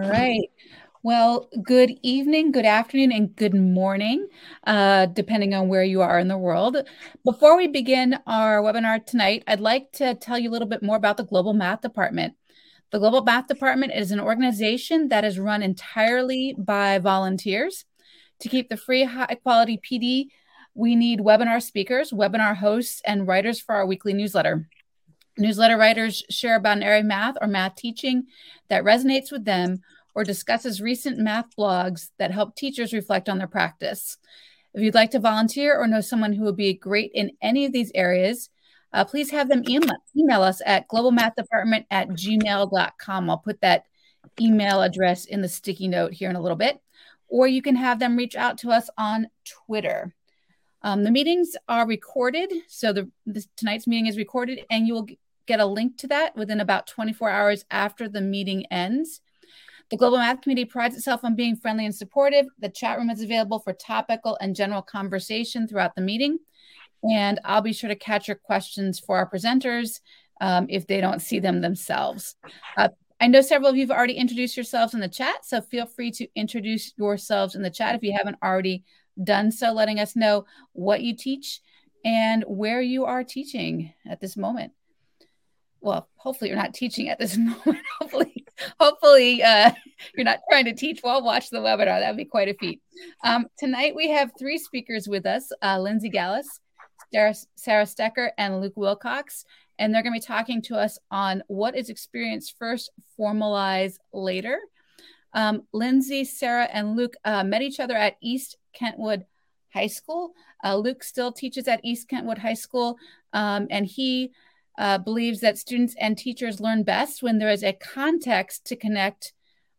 All right. Well, good evening, good afternoon, and good morning, uh, depending on where you are in the world. Before we begin our webinar tonight, I'd like to tell you a little bit more about the Global Math Department. The Global Math Department is an organization that is run entirely by volunteers. To keep the free, high quality PD, we need webinar speakers, webinar hosts, and writers for our weekly newsletter. Newsletter writers share about an area of math or math teaching that resonates with them or discusses recent math blogs that help teachers reflect on their practice. If you'd like to volunteer or know someone who would be great in any of these areas, uh, please have them email, email us at globalmathdepartment at gmail.com. I'll put that email address in the sticky note here in a little bit. Or you can have them reach out to us on Twitter. Um, the meetings are recorded. So the, tonight's meeting is recorded, and you will get a link to that within about 24 hours after the meeting ends. The Global Math Committee prides itself on being friendly and supportive. The chat room is available for topical and general conversation throughout the meeting. And I'll be sure to catch your questions for our presenters um, if they don't see them themselves. Uh, I know several of you have already introduced yourselves in the chat, so feel free to introduce yourselves in the chat if you haven't already done so, letting us know what you teach and where you are teaching at this moment. Well, hopefully you're not teaching at this moment. hopefully hopefully uh, you're not trying to teach while watch the webinar. That would be quite a feat. Um, tonight we have three speakers with us, uh, Lindsay Gallas, Sarah, Stecher, and Luke Wilcox. And they're going to be talking to us on what is experience first, formalize later. Um, Lindsay, Sarah, and Luke uh, met each other at East Kentwood High School. Uh, Luke still teaches at East Kentwood High School, um, and he uh, believes that students and teachers learn best when there is a context to connect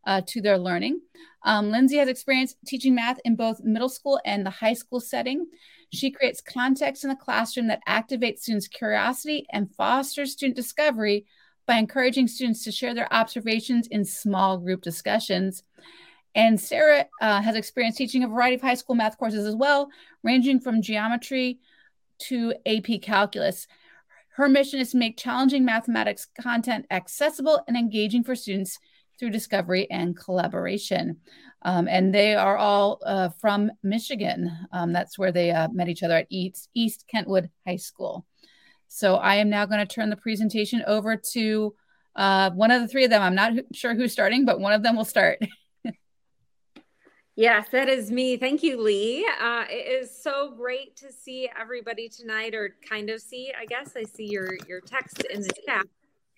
uh, to their learning. Um, Lindsay has experience teaching math in both middle school and the high school setting. She creates context in the classroom that activates students' curiosity and fosters student discovery by encouraging students to share their observations in small group discussions. And Sarah uh, has experience teaching a variety of high school math courses as well, ranging from geometry to AP calculus. Her mission is to make challenging mathematics content accessible and engaging for students through discovery and collaboration. Um, and they are all uh, from Michigan. Um, that's where they uh, met each other at East, East Kentwood High School. So I am now going to turn the presentation over to uh, one of the three of them. I'm not sure who's starting, but one of them will start. Yes, that is me. Thank you, Lee. Uh, it is so great to see everybody tonight, or kind of see. I guess I see your your text in the chat,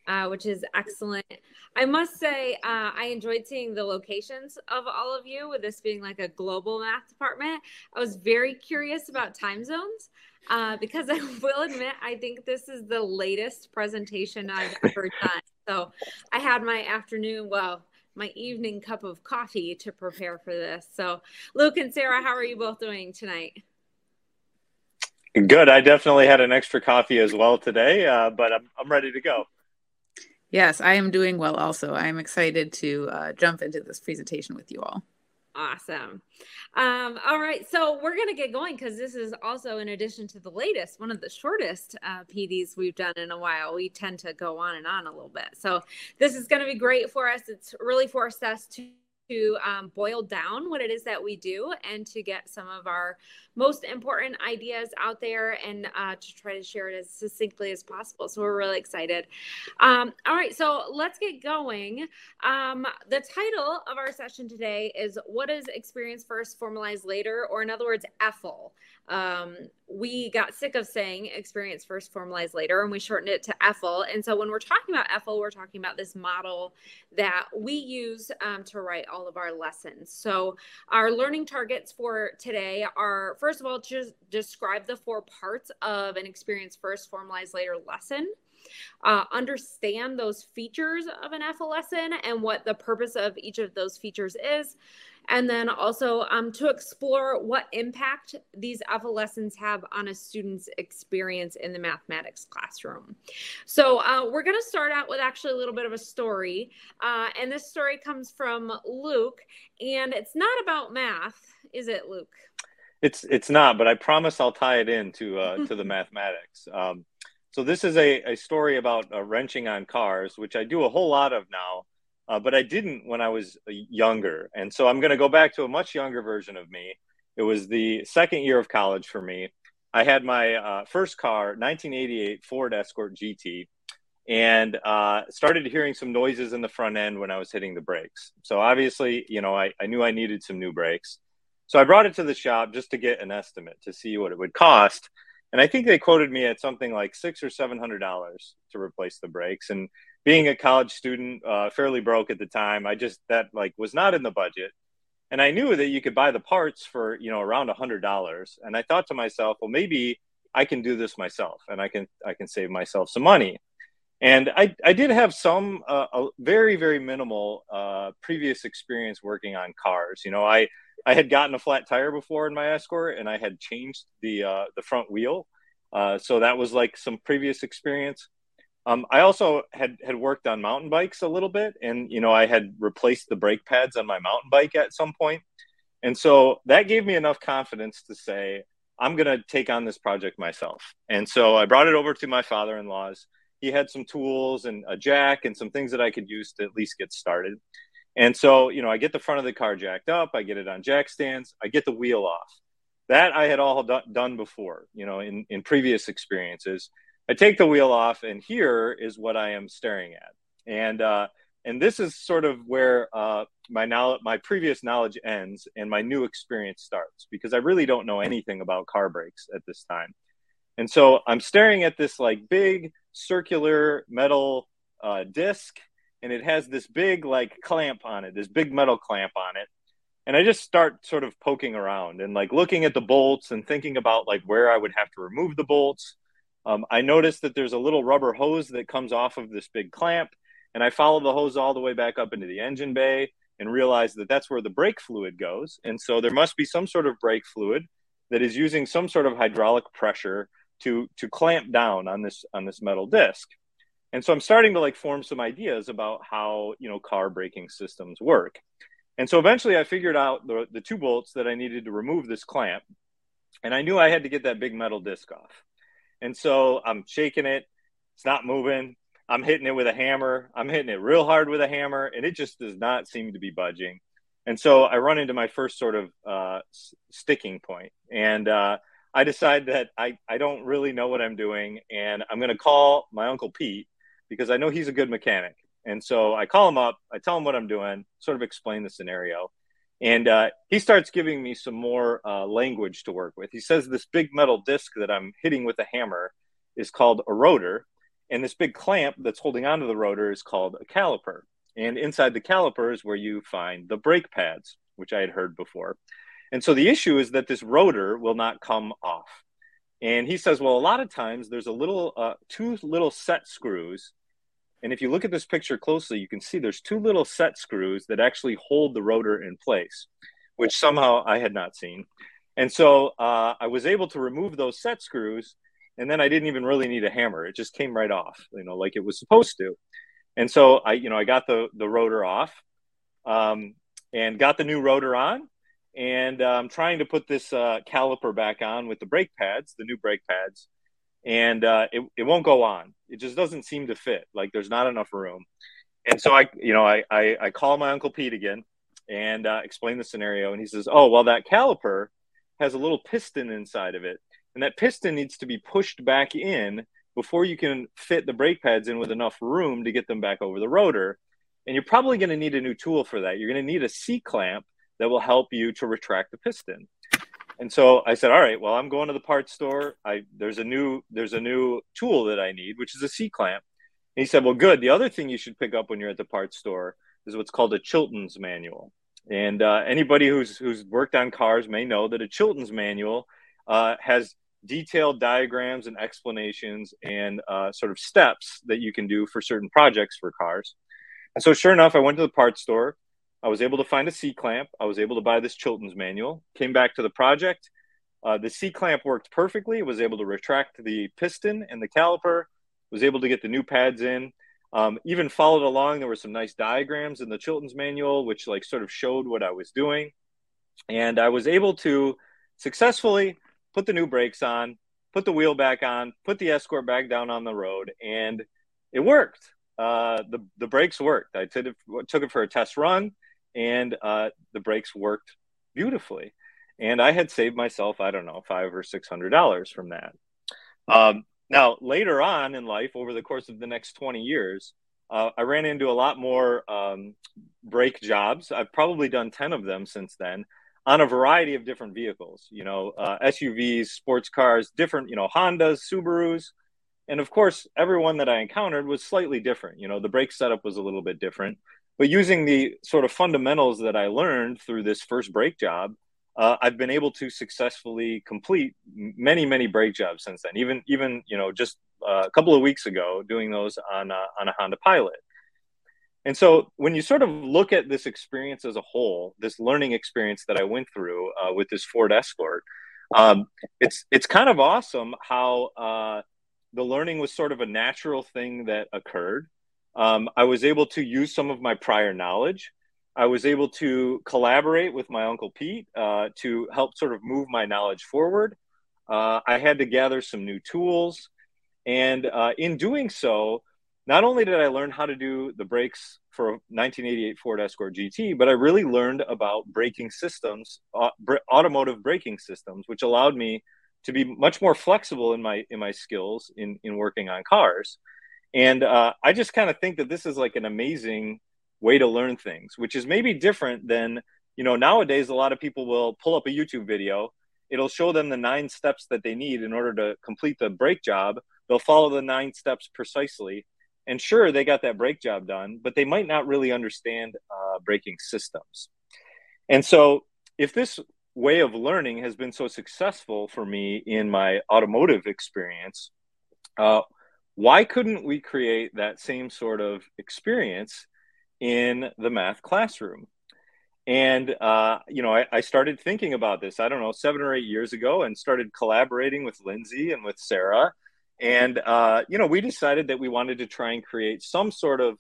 uh, which is excellent. I must say, uh, I enjoyed seeing the locations of all of you. With this being like a global math department, I was very curious about time zones. Uh, because I will admit, I think this is the latest presentation I've ever done. So I had my afternoon, well, my evening cup of coffee to prepare for this. So, Luke and Sarah, how are you both doing tonight? Good. I definitely had an extra coffee as well today, uh, but I'm, I'm ready to go. Yes, I am doing well also. I'm excited to uh, jump into this presentation with you all. Awesome. Um, all right. So we're going to get going because this is also, in addition to the latest, one of the shortest uh, PDs we've done in a while. We tend to go on and on a little bit. So this is going to be great for us. It's really forced us to to um, boil down what it is that we do and to get some of our most important ideas out there and uh, to try to share it as succinctly as possible. So we're really excited. Um, all right, so let's get going. Um, the title of our session today is What is Experience First, Formalize Later? Or in other words, EFL um, we got sick of saying experience first, formalize later, and we shortened it to EFL. And so when we're talking about EFL, we're talking about this model that we use um, to write all of our lessons. So our learning targets for today are, first of all, to describe the four parts of an experience first, formalize later lesson. Uh, understand those features of an EFL lesson and what the purpose of each of those features is and then also um, to explore what impact these lessons have on a student's experience in the mathematics classroom. So uh, we're going to start out with actually a little bit of a story, uh, and this story comes from Luke, and it's not about math, is it, Luke? It's it's not, but I promise I'll tie it in to uh, to the mathematics. Um, so this is a, a story about uh, wrenching on cars, which I do a whole lot of now uh, but I didn't when I was younger. And so I'm going to go back to a much younger version of me. It was the second year of college for me. I had my uh, first car, 1988 Ford Escort GT, and uh, started hearing some noises in the front end when I was hitting the brakes. So obviously, you know, I, I knew I needed some new brakes. So I brought it to the shop just to get an estimate to see what it would cost. And I think they quoted me at something like six or seven hundred dollars to replace the brakes. And being a college student, uh, fairly broke at the time, I just that like was not in the budget. And I knew that you could buy the parts for you know around a hundred dollars. And I thought to myself, well, maybe I can do this myself, and I can I can save myself some money. And I, I did have some uh, a very very minimal uh, previous experience working on cars. You know, I I had gotten a flat tire before in my Escort, and I had changed the uh, the front wheel, uh, so that was like some previous experience. Um, I also had had worked on mountain bikes a little bit, and you know I had replaced the brake pads on my mountain bike at some point, and so that gave me enough confidence to say I'm going to take on this project myself. And so I brought it over to my father-in-law's. He had some tools and a jack and some things that I could use to at least get started. And so, you know, I get the front of the car jacked up, I get it on jack stands, I get the wheel off. That I had all do- done before, you know, in, in previous experiences. I take the wheel off, and here is what I am staring at. And uh, and this is sort of where uh, my now my previous knowledge ends and my new experience starts because I really don't know anything about car brakes at this time. And so I'm staring at this like big circular metal uh, disc and it has this big like clamp on it, this big metal clamp on it. And I just start sort of poking around and like looking at the bolts and thinking about like where I would have to remove the bolts. Um, I noticed that there's a little rubber hose that comes off of this big clamp, and I follow the hose all the way back up into the engine bay and realize that that's where the brake fluid goes. And so there must be some sort of brake fluid that is using some sort of hydraulic pressure to to clamp down on this on this metal disc. And so i'm starting to like form some ideas about how you know car braking systems work. And so eventually i figured out the, the two bolts that i needed to remove this clamp and i knew i had to get that big metal disc off and so i'm shaking it. It's not moving. I'm hitting it with a hammer. I'm hitting it real hard with a hammer and it just does not seem to be budging. And so i run into my first sort of uh, sticking point. And uh, i decide that I, I don't really know what i'm doing and i'm going to call my uncle pete because I know he's a good mechanic. And so I call him up, I tell him what I'm doing, sort of explain the scenario. And uh, he starts giving me some more uh, language to work with. He says this big metal disc that I'm hitting with a hammer is called a rotor. And this big clamp that's holding onto the rotor is called a caliper. And inside the caliper is where you find the brake pads, which I had heard before. And so the issue is that this rotor will not come off. And he says, well, a lot of times there's a little, uh, two little set screws and if you look at this picture closely, you can see there's two little set screws that actually hold the rotor in place, which somehow I had not seen. And so uh, I was able to remove those set screws, and then I didn't even really need a hammer. It just came right off, you know, like it was supposed to. And so I, you know, I got the the rotor off, um, and got the new rotor on, and I'm um, trying to put this uh, caliper back on with the brake pads, the new brake pads, and uh, it, it won't go on. It just doesn't seem to fit. Like there's not enough room. And so I, you know, I, I, I call my uncle Pete again and uh, explain the scenario. And he says, oh, well, that caliper has a little piston inside of it. And that piston needs to be pushed back in before you can fit the brake pads in with enough room to get them back over the rotor. And you're probably going to need a new tool for that. You're going to need a C clamp that will help you to retract the piston. And so I said, all right, well, I'm going to the parts store. I there's a new there's a new tool that I need, which is a C clamp. And he said, well, good. The other thing you should pick up when you're at the parts store is what's called a Chilton's manual. And uh, anybody who's who's worked on cars may know that a Chilton's manual uh, has detailed diagrams and explanations and uh, sort of steps that you can do for certain projects for cars. And so, sure enough, I went to the parts store. I was able to find a C clamp. I was able to buy this Chilton's manual. Came back to the project. Uh, the C clamp worked perfectly. It was able to retract the piston and the caliper. Was able to get the new pads in. Um, even followed along. There were some nice diagrams in the Chilton's manual, which like sort of showed what I was doing. And I was able to successfully put the new brakes on, put the wheel back on, put the Escort back down on the road, and it worked. uh, the the brakes worked. I it, took it for a test run, and uh, the brakes worked beautifully. And I had saved myself, I don't know, five or six hundred dollars from that. Um, now, later on in life, over the course of the next twenty years, uh, I ran into a lot more um, brake jobs. I've probably done ten of them since then on a variety of different vehicles. You know, uh, SUVs, sports cars, different. You know, Hondas, Subarus and of course everyone that i encountered was slightly different you know the brake setup was a little bit different but using the sort of fundamentals that i learned through this first brake job uh, i've been able to successfully complete many many brake jobs since then even even you know just uh, a couple of weeks ago doing those on a, on a honda pilot and so when you sort of look at this experience as a whole this learning experience that i went through uh, with this ford escort um, it's it's kind of awesome how uh, the learning was sort of a natural thing that occurred. Um, I was able to use some of my prior knowledge. I was able to collaborate with my uncle Pete uh, to help sort of move my knowledge forward. Uh, I had to gather some new tools. And uh, in doing so, not only did I learn how to do the brakes for a 1988 Ford Escort GT, but I really learned about braking systems, uh, automotive braking systems, which allowed me to be much more flexible in my in my skills in in working on cars and uh, i just kind of think that this is like an amazing way to learn things which is maybe different than you know nowadays a lot of people will pull up a youtube video. It'll show them the nine steps that they need in order to complete the brake job. They'll follow the nine steps precisely. And sure they got that brake job done but they might not really understand uh, braking systems. And so if this way of learning has been so successful for me in my automotive experience, uh, why couldn't we create that same sort of experience in the math classroom? And, uh, you know, I, I, started thinking about this, I don't know, seven or eight years ago and started collaborating with Lindsay and with Sarah. And, uh, you know, we decided that we wanted to try and create some sort of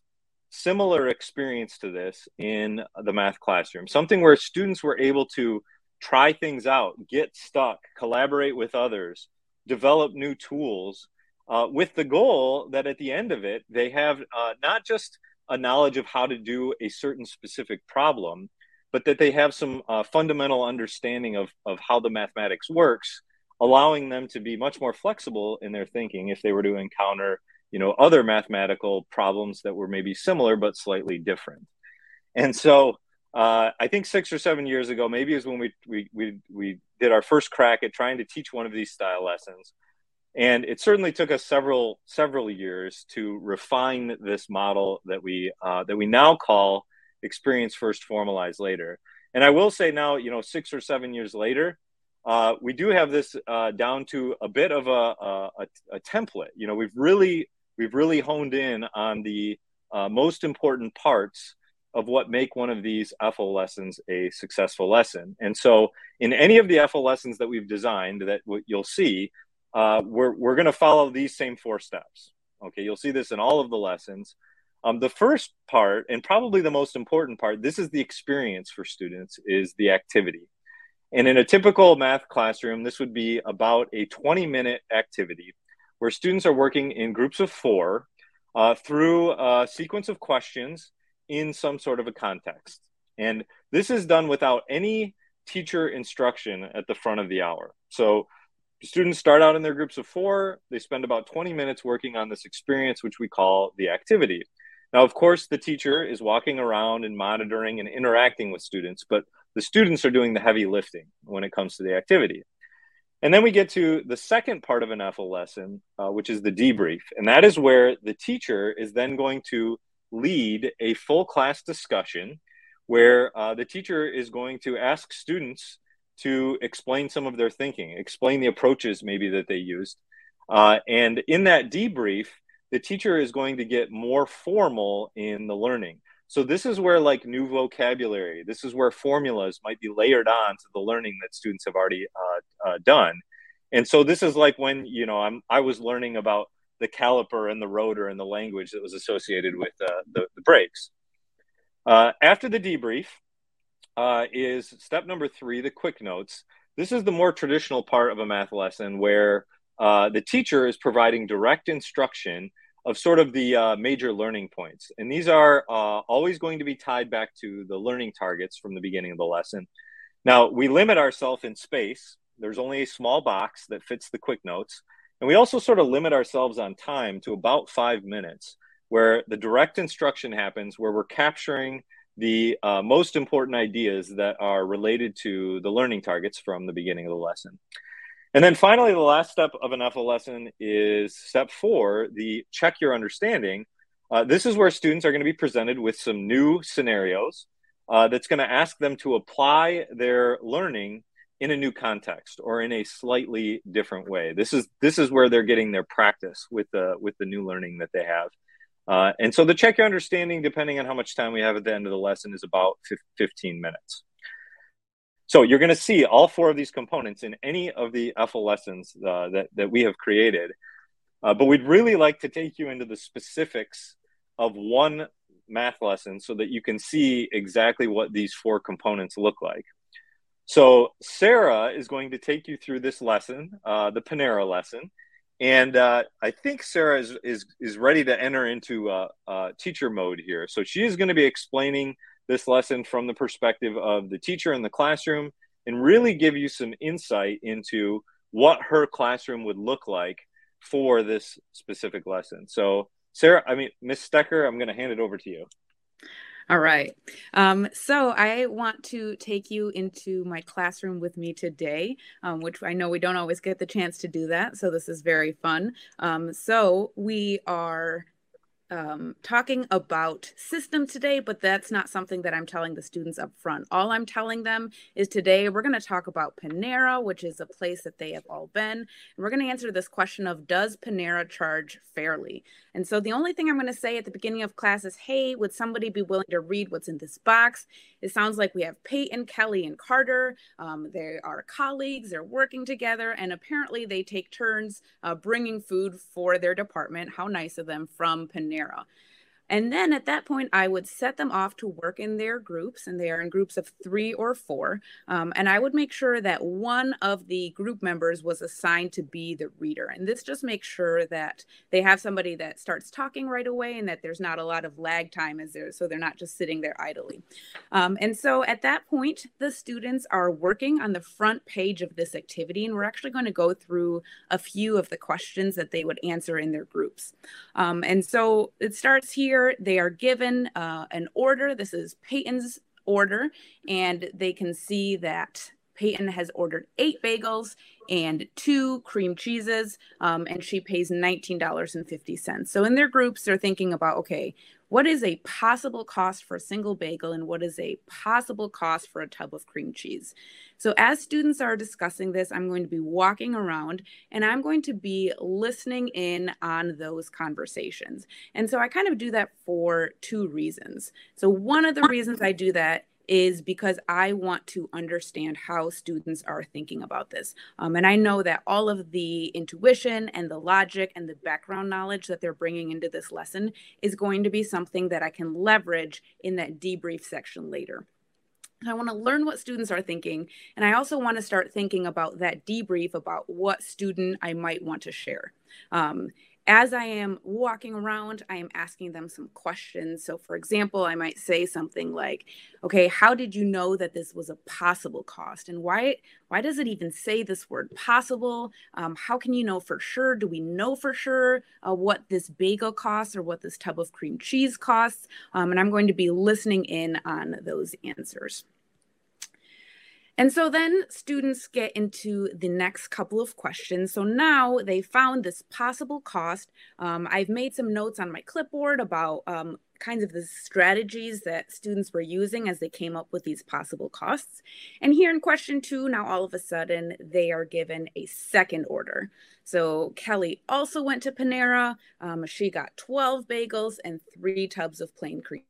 similar experience to this in the math classroom, something where students were able to try things out, get stuck, collaborate with others, develop new tools, uh, with the goal that at the end of it, they have uh, not just a knowledge of how to do a certain specific problem, but that they have some uh, fundamental understanding of, of how the mathematics works, allowing them to be much more flexible in their thinking if they were to encounter you know other mathematical problems that were maybe similar but slightly different and so uh, I think six or seven years ago, maybe is when we, we, we, we did our first crack at trying to teach one of these style lessons. And it certainly took us several, several years to refine this model that we, uh, that we now call experience first, formalize later. And I will say now, you know, six or seven years later, uh, we do have this uh, down to a bit of a, a, a, template. You know, we've really, we've really honed in on the uh, most important parts of what make one of these EFL lessons a successful lesson. And so, in any of the EFL lessons that we've designed, that what you'll see, uh, we're we're going to follow these same four steps. Okay, you'll see this in all of the lessons. Um, the first part, and probably the most important part, this is the experience for students, is the activity. And in a typical math classroom, this would be about a 20 minute activity where students are working in groups of four uh, through a sequence of questions in some sort of a context. And this is done without any teacher instruction at the front of the hour. So students start out in their groups of four. They spend about 20 minutes working on this experience, which we call the activity. Now, of course, the teacher is walking around and monitoring and interacting with students, but the students are doing the heavy lifting when it comes to the activity. And then we get to the second part of an EFL lesson, uh, which is the debrief. And that is where the teacher is then going to lead a full class discussion where uh, the teacher is going to ask students to explain some of their thinking, explain the approaches maybe that they used. Uh, and in that debrief, the teacher is going to get more formal in the learning. So this is where like new vocabulary, this is where formulas might be layered on to the learning that students have already uh, uh, done. And so this is like when, you know, I'm, I was learning about the caliper and the rotor and the language that was associated with uh, the, the brakes. Uh, after the debrief uh, is step number three, the quick notes. This is the more traditional part of a math lesson where uh, the teacher is providing direct instruction of sort of the uh, major learning points. And these are uh, always going to be tied back to the learning targets from the beginning of the lesson. Now, we limit ourselves in space. There's only a small box that fits the quick notes. And we also sort of limit ourselves on time to about five minutes, where the direct instruction happens, where we're capturing the uh, most important ideas that are related to the learning targets from the beginning of the lesson. And then finally, the last step of an EFL lesson is step four, the check your understanding. Uh, this is where students are going to be presented with some new scenarios uh, that's going to ask them to apply their learning in a new context or in a slightly different way. This is this is where they're getting their practice with the with the new learning that they have. Uh, and so the check your understanding, depending on how much time we have at the end of the lesson, is about 15 minutes. So you're going to see all four of these components in any of the EFL lessons uh, that, that we have created. Uh, but we'd really like to take you into the specifics of one math lesson so that you can see exactly what these four components look like. So Sarah is going to take you through this lesson, uh, the Panera lesson. And uh, I think Sarah is, is, is ready to enter into uh, uh, teacher mode here. So she is going to be explaining this lesson from the perspective of the teacher in the classroom and really give you some insight into what her classroom would look like for this specific lesson. So, Sarah, I mean, Miss Stecher, I'm going to hand it over to you. All right. Um, so I want to take you into my classroom with me today, um, which I know we don't always get the chance to do that. So this is very fun. Um, so we are um, talking about system today, but that's not something that I'm telling the students up front. All I'm telling them is today we're going to talk about Panera, which is a place that they have all been. And we're going to answer this question of does Panera charge fairly? And so the only thing I'm going to say at the beginning of class is, hey, would somebody be willing to read what's in this box? It sounds like we have Peyton, Kelly, and Carter. Um, they are colleagues, they're working together, and apparently they take turns uh, bringing food for their department. How nice of them from Panera era. And then at that point, I would set them off to work in their groups, and they are in groups of three or four. Um, and I would make sure that one of the group members was assigned to be the reader. And this just makes sure that they have somebody that starts talking right away and that there's not a lot of lag time as they're so they're not just sitting there idly. Um, and so at that point, the students are working on the front page of this activity, and we're actually going to go through a few of the questions that they would answer in their groups. Um, and so it starts here here they are given uh, an order. This is Peyton's order, and they can see that Peyton has ordered eight bagels and two cream cheeses, um, and she pays $19.50. So in their groups, they're thinking about okay, what is a possible cost for a single bagel and what is a possible cost for a tub of cream cheese? So, as students are discussing this, I'm going to be walking around and I'm going to be listening in on those conversations. And so, I kind of do that for two reasons. So, one of the reasons I do that is because I want to understand how students are thinking about this. Um, and I know that all of the intuition and the logic and the background knowledge that they're bringing into this lesson is going to be something that I can leverage in that debrief section later. I want to learn what students are thinking. And I also want to start thinking about that debrief about what student I might want to share. Um, as I am walking around, I am asking them some questions. So, for example, I might say something like, "Okay, how did you know that this was a possible cost, and why why does it even say this word possible? Um, how can you know for sure? Do we know for sure uh, what this bagel costs or what this tub of cream cheese costs?" Um, and I'm going to be listening in on those answers. And so then students get into the next couple of questions. So now they found this possible cost. Um, I've made some notes on my clipboard about um, kinds of the strategies that students were using as they came up with these possible costs. And here in question two, now all of a sudden they are given a second order. So Kelly also went to Panera. Um, she got 12 bagels and three tubs of plain cream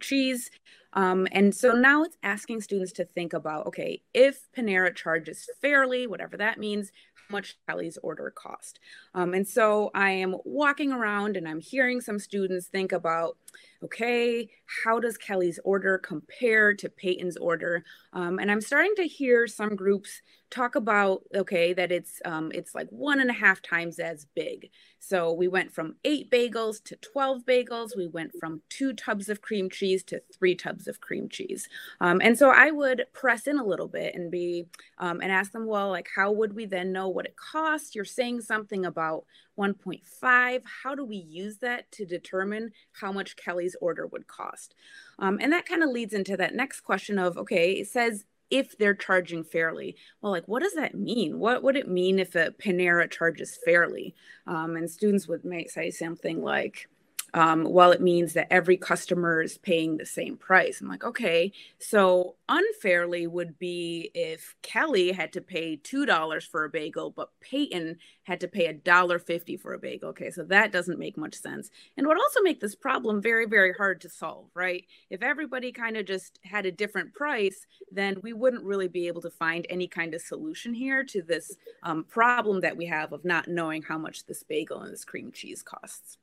cheese. Um, and so now it's asking students to think about okay, if Panera charges fairly, whatever that means, how much Kelly's order cost. Um, and so I am walking around and I'm hearing some students think about okay, how does Kelly's order compare to Peyton's order? Um, and I'm starting to hear some groups talk about okay that it's um, it's like one and a half times as big. So we went from eight bagels to 12 bagels. We went from two tubs of cream cheese to three tubs of cream cheese. Um, and so i would press in a little bit and be um, and ask them well like how would we then know what it costs? You're saying something about 1.5 how do we use that to determine how much kelly's order would cost? Um, and that kind of leads into that next question of okay it says if they're charging fairly. Well, like, what does that mean? What would it mean if a Panera charges fairly? Um, and students would may say something like, um, well, it means that every customer is paying the same price. I'm like, okay, so unfairly would be if Kelly had to pay two dollars for a bagel, but Peyton had to pay a dollar fifty for a bagel. Okay, so that doesn't make much sense, and would also make this problem very, very hard to solve, right? If everybody kind of just had a different price, then we wouldn't really be able to find any kind of solution here to this um, problem that we have of not knowing how much this bagel and this cream cheese costs.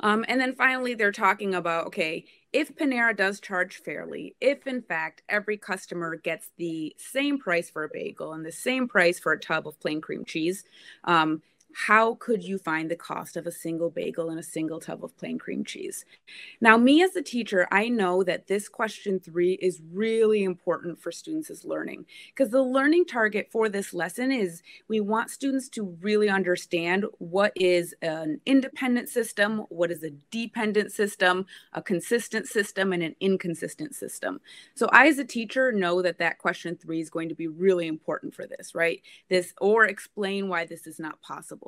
Um, and then finally, they're talking about okay, if Panera does charge fairly, if in fact every customer gets the same price for a bagel and the same price for a tub of plain cream cheese, um, how could you find the cost of a single bagel and a single tub of plain cream cheese? Now, me as a teacher, I know that this question three is really important for students' learning because the learning target for this lesson is we want students to really understand what is an independent system, what is a dependent system, a consistent system, and an inconsistent system. So, I as a teacher know that that question three is going to be really important for this, right? This or explain why this is not possible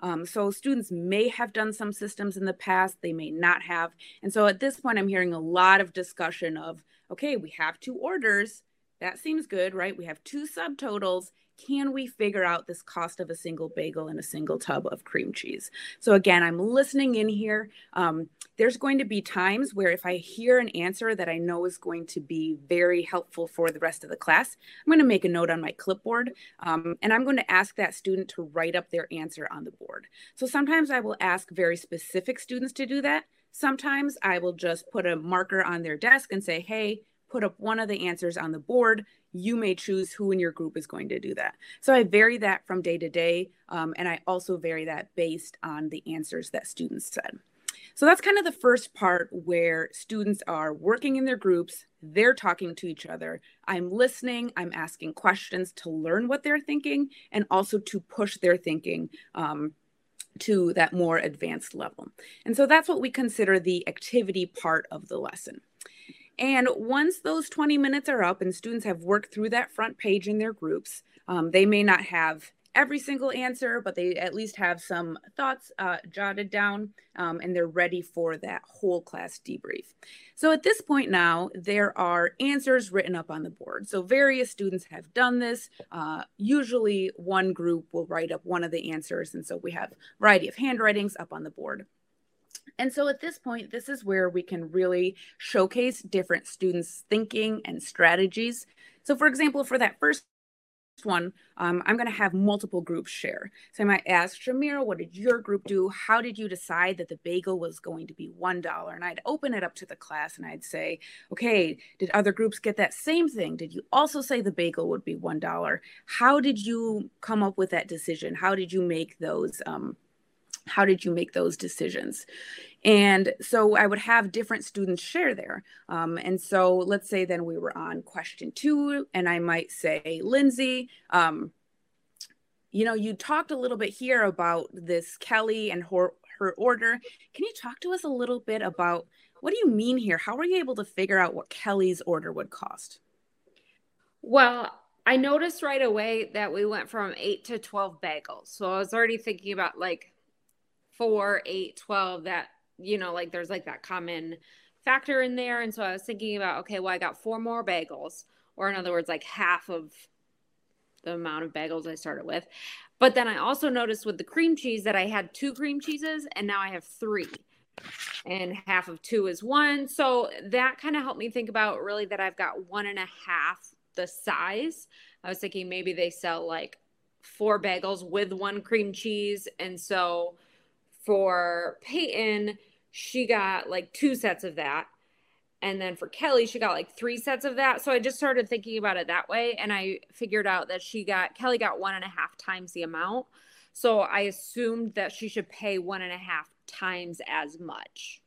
Um, so students may have done some systems in the past, they may not have. And so at this point, I'm hearing a lot of discussion of, okay, we have two orders. That seems good, right? We have two subtotals can we figure out this cost of a single bagel and a single tub of cream cheese? So, again, I'm listening in here. Um, there's going to be times where if I hear an answer that I know is going to be very helpful for the rest of the class, I'm going to make a note on my clipboard um, and I'm going to ask that student to write up their answer on the board. So, sometimes I will ask very specific students to do that. Sometimes I will just put a marker on their desk and say, hey, put up one of the answers on the board you may choose who in your group is going to do that. So I vary that from day to day, um, and I also vary that based on the answers that students said. So that's kind of the first part where students are working in their groups, they're talking to each other. I'm listening, I'm asking questions to learn what they're thinking, and also to push their thinking. Um, to that more advanced level. And so that's what we consider the activity part of the lesson. And once those 20 minutes are up and students have worked through that front page in their groups, um, they may not have every single answer, but they at least have some thoughts uh, jotted down um, and they're ready for that whole class debrief. So at this point now, there are answers written up on the board. So various students have done this. Uh, usually one group will write up one of the answers. And so we have a variety of handwritings up on the board. And so at this point, this is where we can really showcase different students' thinking and strategies. So, for example, for that first one, um, I'm going to have multiple groups share. So I might ask Shamira, what did your group do? How did you decide that the bagel was going to be $1? And I'd open it up to the class and I'd say, okay, did other groups get that same thing? Did you also say the bagel would be $1? How did you come up with that decision? How did you make those? Um, how did you make those decisions? And so i would have different students share there. Um, and so let's say then we were on question two and i might say lindsay um, you know you talked a little bit here about this kelly and her, her order. Can you talk to us a little bit about what do you mean here? How were you able to figure out what kelly's order would cost? Well I noticed right away that we went from eight to 12 bagels. So I was already thinking about like four, eight, 12, that, you know, like there's like that common factor in there. And so I was thinking about, okay, well, I got four more bagels, or in other words, like half of the amount of bagels I started with. But then I also noticed with the cream cheese that I had two cream cheeses and now I have three. And half of two is one. So that kind of helped me think about really that I've got one and a half the size. I was thinking maybe they sell like four bagels with one cream cheese. And so for Peyton, she got like two sets of that. And then for Kelly, she got like three sets of that. So I just started thinking about it that way. And I figured out that she got, Kelly got one and a half times the amount. So I assumed that she should pay one and a half times as much.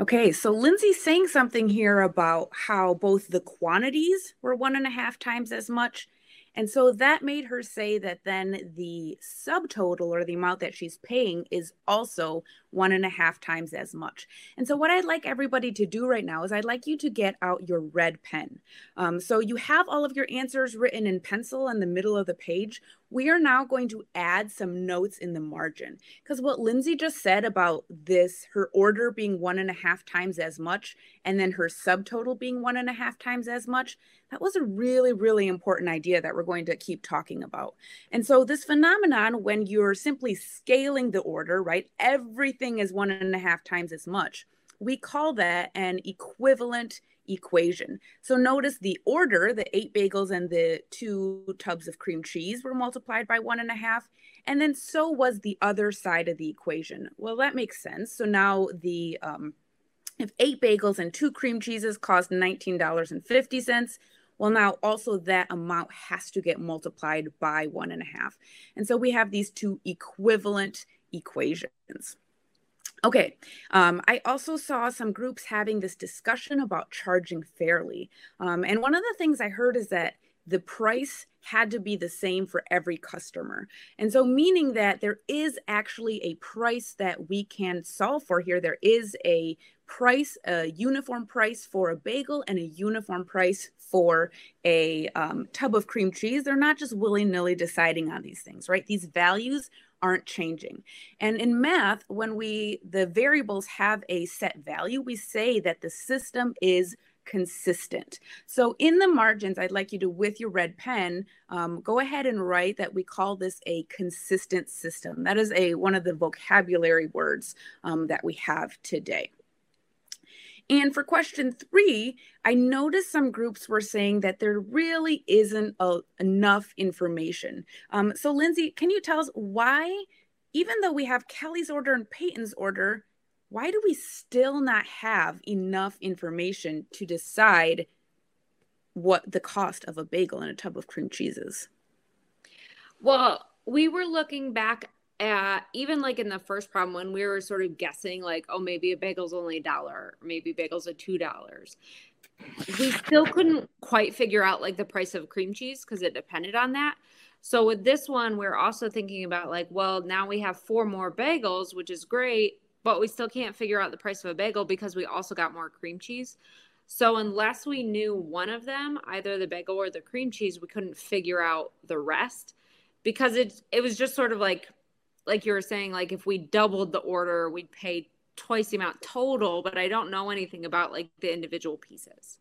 Okay, so Lindsay's saying something here about how both the quantities were one and a half times as much and so that made her say that then the subtotal or the amount that she's paying is also one and a half times as much. And so, what I'd like everybody to do right now is I'd like you to get out your red pen. Um, so, you have all of your answers written in pencil in the middle of the page. We are now going to add some notes in the margin because what Lindsay just said about this, her order being one and a half times as much, and then her subtotal being one and a half times as much, that was a really, really important idea that we're going to keep talking about. And so, this phenomenon, when you're simply scaling the order, right, is one and a half times as much, we call that an equivalent equation. So, notice the order, the eight bagels and the two tubs of cream cheese were multiplied by one and a half. And then so was the other side of the equation. Well, that makes sense. So now the um, if eight bagels and two cream cheeses cost $19.50, well, now also that amount has to get multiplied by one and a half. And so we have these two equivalent equations. Okay, um, I also saw some groups having this discussion about charging fairly. Um, and one of the things I heard is that the price had to be the same for every customer. And so, meaning that there is actually a price that we can solve for here. There is a price, a uniform price for a bagel and a uniform price for a um, tub of cream cheese. They're not just willy nilly deciding on these things, right? These values aren't changing. And in math, when we, the variables have a set value, we say that the system is consistent. So in the margins, I'd like you to, with your red pen, um, go ahead and write that we call this a consistent system. That is a one of the vocabulary words um, that we have today. And for question three, I noticed some groups were saying that there really isn't a, enough information. Um, so, Lindsay, can you tell us why, even though we have Kelly's order and Peyton's order, why do we still not have enough information to decide what the cost of a bagel and a tub of cream cheese is? Well, we were looking back uh, even like in the first problem when we were sort of guessing like oh maybe a bagel's only a dollar maybe bagels are two dollars. We still couldn't quite figure out like the price of cream cheese because it depended on that. So with this one we're also thinking about like well now we have four more bagels which is great but we still can't figure out the price of a bagel because we also got more cream cheese. So unless we knew one of them either the bagel or the cream cheese we couldn't figure out the rest because it it was just sort of like like you were saying, like if we doubled the order, we'd pay twice the amount total, but I don't know anything about like the individual pieces.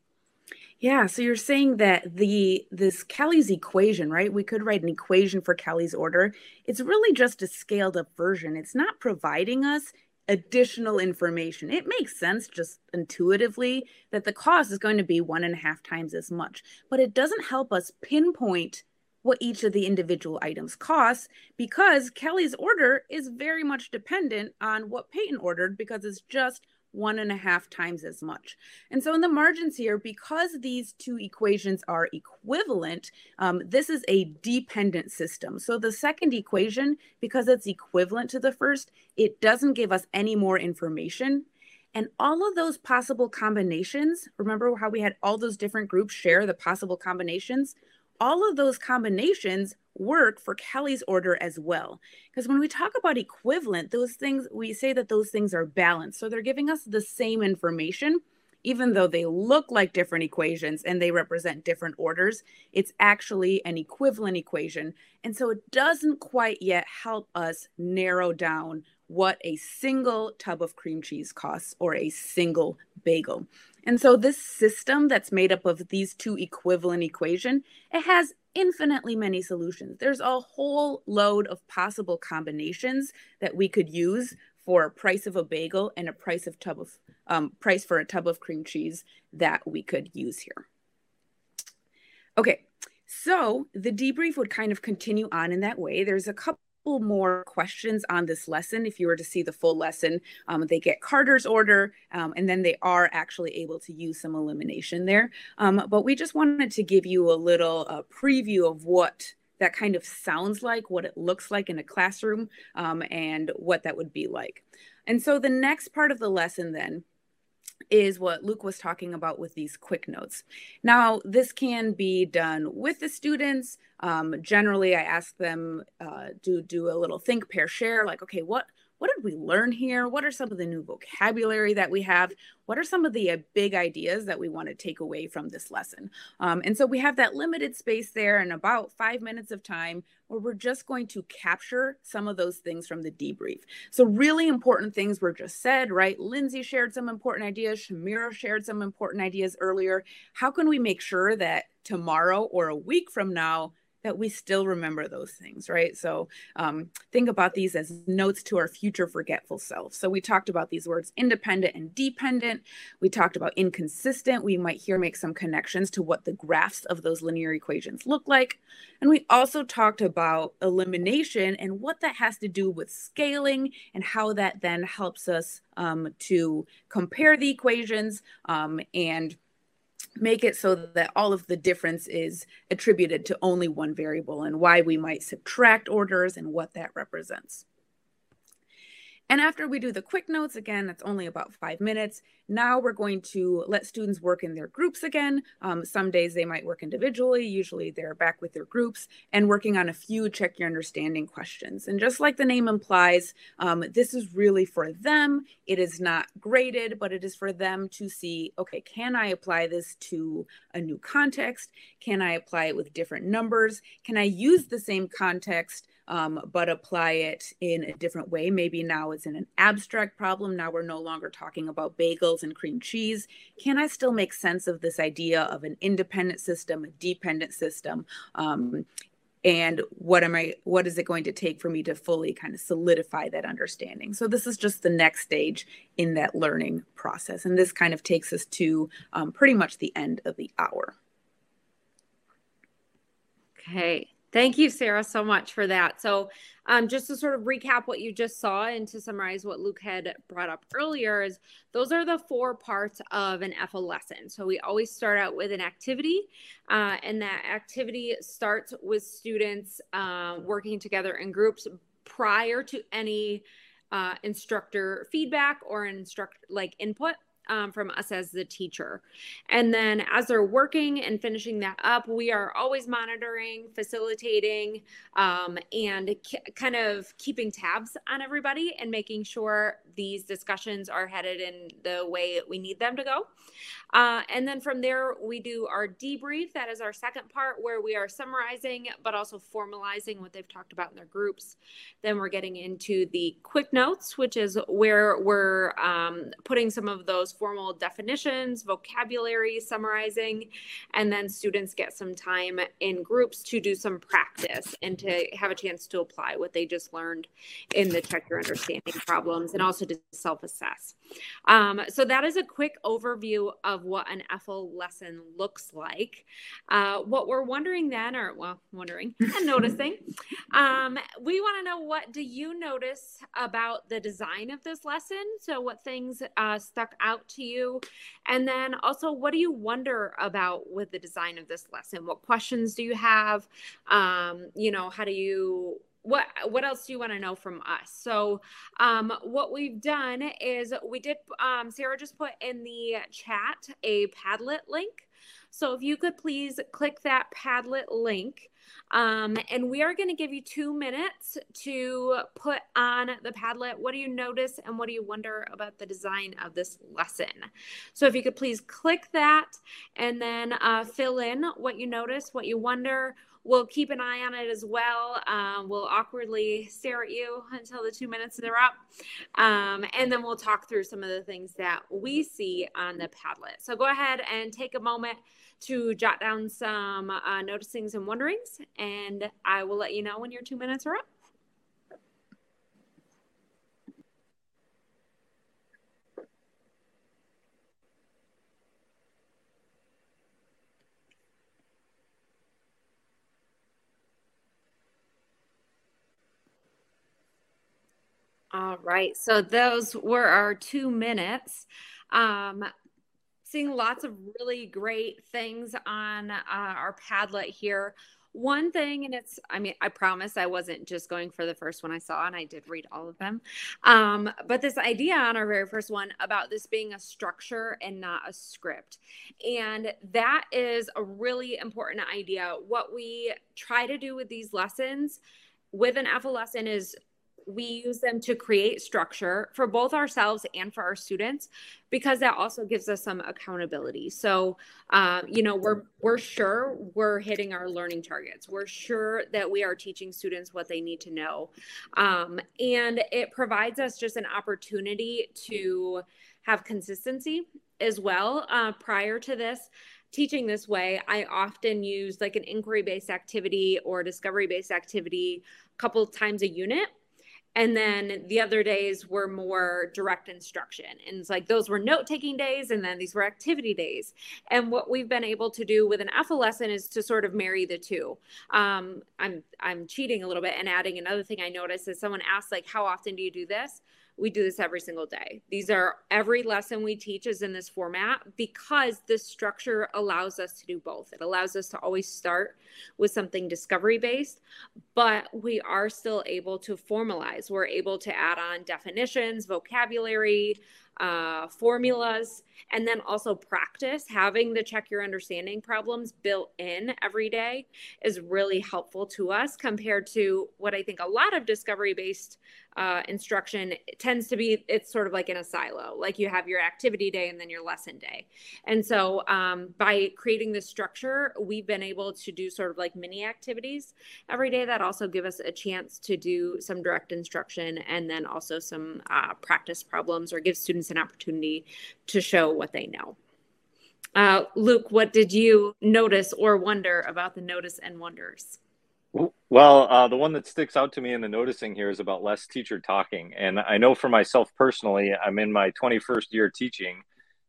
Yeah, so you're saying that the this Kelly's equation, right? We could write an equation for Kelly's order. It's really just a scaled up version. It's not providing us additional information. It makes sense just intuitively that the cost is going to be one and a half times as much, but it doesn't help us pinpoint what each of the individual items costs because Kelly's order is very much dependent on what Peyton ordered because it's just one and a half times as much. And so in the margins here, because these two equations are equivalent, um, this is a dependent system. So the second equation, because it's equivalent to the first, it doesn't give us any more information. And all of those possible combinations, remember how we had all those different groups share the possible combinations? All of those combinations work for Kelly's order as well. Because when we talk about equivalent, those things, we say that those things are balanced. So they're giving us the same information, even though they look like different equations and they represent different orders. It's actually an equivalent equation. And so it doesn't quite yet help us narrow down what a single tub of cream cheese costs or a single bagel. And so this system that's made up of these two equivalent equation, it has infinitely many solutions. There's a whole load of possible combinations that we could use for a price of a bagel and a price of tub of um, price for a tub of cream cheese that we could use here. Okay, so the debrief would kind of continue on in that way. There's a couple more questions on this lesson. If you were to see the full lesson, um, they get Carter's order, um, and then they are actually able to use some elimination there. Um, but we just wanted to give you a little uh, preview of what that kind of sounds like, what it looks like in a classroom, um, and what that would be like. And so the next part of the lesson then is what Luke was talking about with these quick notes. Now, this can be done with the students. Um, generally, I ask them uh, to do a little think, pair, share, like, okay, what what did we learn here? What are some of the new vocabulary that we have? What are some of the uh, big ideas that we want to take away from this lesson? Um, and so we have that limited space there and about five minutes of time where we're just going to capture some of those things from the debrief. So, really important things were just said, right? Lindsay shared some important ideas, Shamira shared some important ideas earlier. How can we make sure that tomorrow or a week from now, that we still remember those things, right? So um, think about these as notes to our future forgetful self. So we talked about these words independent and dependent. We talked about inconsistent. We might here make some connections to what the graphs of those linear equations look like. And we also talked about elimination and what that has to do with scaling and how that then helps us um, to compare the equations um, and make it so that all of the difference is attributed to only one variable and why we might subtract orders and what that represents. And after we do the quick notes, again, it's only about five minutes. Now we're going to let students work in their groups again. Um, some days they might work individually, usually they're back with their groups and working on a few check your understanding questions. And just like the name implies, um, this is really for them. It is not graded, but it is for them to see, okay, can I apply this to a new context? Can I apply it with different numbers? Can I use the same context um, but apply it in a different way. Maybe now it's in an abstract problem. Now we're no longer talking about bagels and cream cheese. Can I still make sense of this idea of an independent system, a dependent system? Um, and what am i what is it going to take for me to fully kind of solidify that understanding so this is just the next stage in that learning process and this kind of takes us to um, pretty much the end of the hour okay Thank you, Sarah, so much for that. So, um, just to sort of recap what you just saw and to summarize what Luke had brought up earlier, is those are the four parts of an EFL lesson. So, we always start out with an activity, uh, and that activity starts with students uh, working together in groups prior to any uh, instructor feedback or an instructor like input um, from us as the teacher. And then as they're working and finishing that up, we are always monitoring, facilitating, um, and kind of keeping tabs on everybody and making sure these discussions are headed in the way we need them to go. Uh, and then from there, we do our debrief. That is our second part where we are summarizing, but also formalizing what they've talked about in their groups. Then we're getting into the quick notes, which is where we're um, putting some of those formal definitions, vocabulary, summarizing, and then students get some time in groups to do some practice and to have a chance to apply what they just learned in the check your understanding problems and also to self assess. Um, so that is a quick overview of what an EFL lesson looks like. Uh, what we're wondering then, or well, wondering and noticing, um, we want to know what do you notice about the design of this lesson? So what things uh, stuck out to you, and then also what do you wonder about with the design of this lesson? What questions do you have? Um, you know, how do you what what else do you want to know from us so um, what we've done is we did um, sarah just put in the chat a padlet link so if you could please click that padlet link um, and we are going to give you two minutes to put on the padlet. What do you notice and what do you wonder about the design of this lesson? So if you could please click that and then uh, fill in what you notice what you wonder we'll keep an eye on it as well. Um, we'll awkwardly stare at you until the two minutes are up. Um, and then we'll talk through some of the things that we see on the Padlet. So go ahead and take a moment to jot down some uh, noticings and wonderings, and I will let you know when your two minutes are up. All right. So those were our two minutes. Um, seeing lots of really great things on uh, our Padlet here. One thing, and it's, I mean, I promise I wasn't just going for the first one I saw, and I did read all of them. Um, but this idea on our very first one about this being a structure and not a script. And that is a really important idea. What we try to do with these lessons with an EFL lesson is we use them to create structure for both ourselves and for our students because that also gives us some accountability. So um, you know we're we're sure we're hitting our learning targets. We're sure that we are teaching students what they need to know. Um, and it provides us just an opportunity to have consistency as well. Uh, prior to this teaching this way i often use like an inquiry based activity or discovery based activity a couple times a unit and then the other days were more direct instruction. And it's like those were note taking days and then these were activity days. And what we've been able to do with an EFL lesson is to sort of marry the two. Um, i'm i'm cheating a little bit and adding another thing i noticed is someone asked like how often do you do this we do this every single day. These are every lesson we teach is in this format because this structure allows us to do both. It allows us to always start with something discovery based, but we are still able to formalize. We're able to add on definitions, vocabulary, uh, formulas, and then also practice. Having the check your understanding problems built in every day is really helpful to us compared to what I think a lot of discovery based uh, instruction tends to be it's sort of like in a silo like you have your activity day and then your lesson day and so um, by creating this structure we've been able to do sort of like mini activities every day that also give us a chance to do some direct instruction and then also some uh, practice problems or give students an opportunity to show what they know uh, luke what did you notice or wonder about the notice and wonders well, uh, the one that sticks out to me in the noticing here is about less teacher talking. And I know for myself personally, I'm in my 21st year teaching.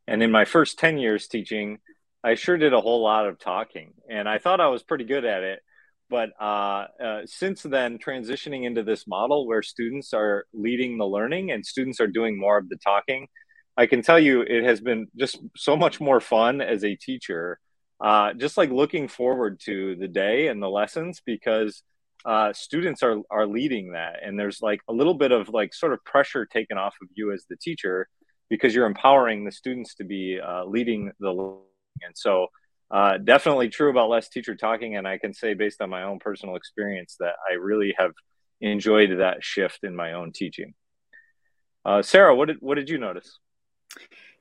And in my first 10 years teaching, I sure did a whole lot of talking. And I thought I was pretty good at it. But uh, uh, since then, transitioning into this model where students are leading the learning and students are doing more of the talking, I can tell you it has been just so much more fun as a teacher uh, just like looking forward to the day and the lessons because uh, students are are leading that, and there's like a little bit of like sort of pressure taken off of you as the teacher because you're empowering the students to be uh, leading the and so uh, definitely true about less teacher talking and i can say based on my own personal experience that i really have enjoyed that shift in my own teaching uh, sarah what did what did you notice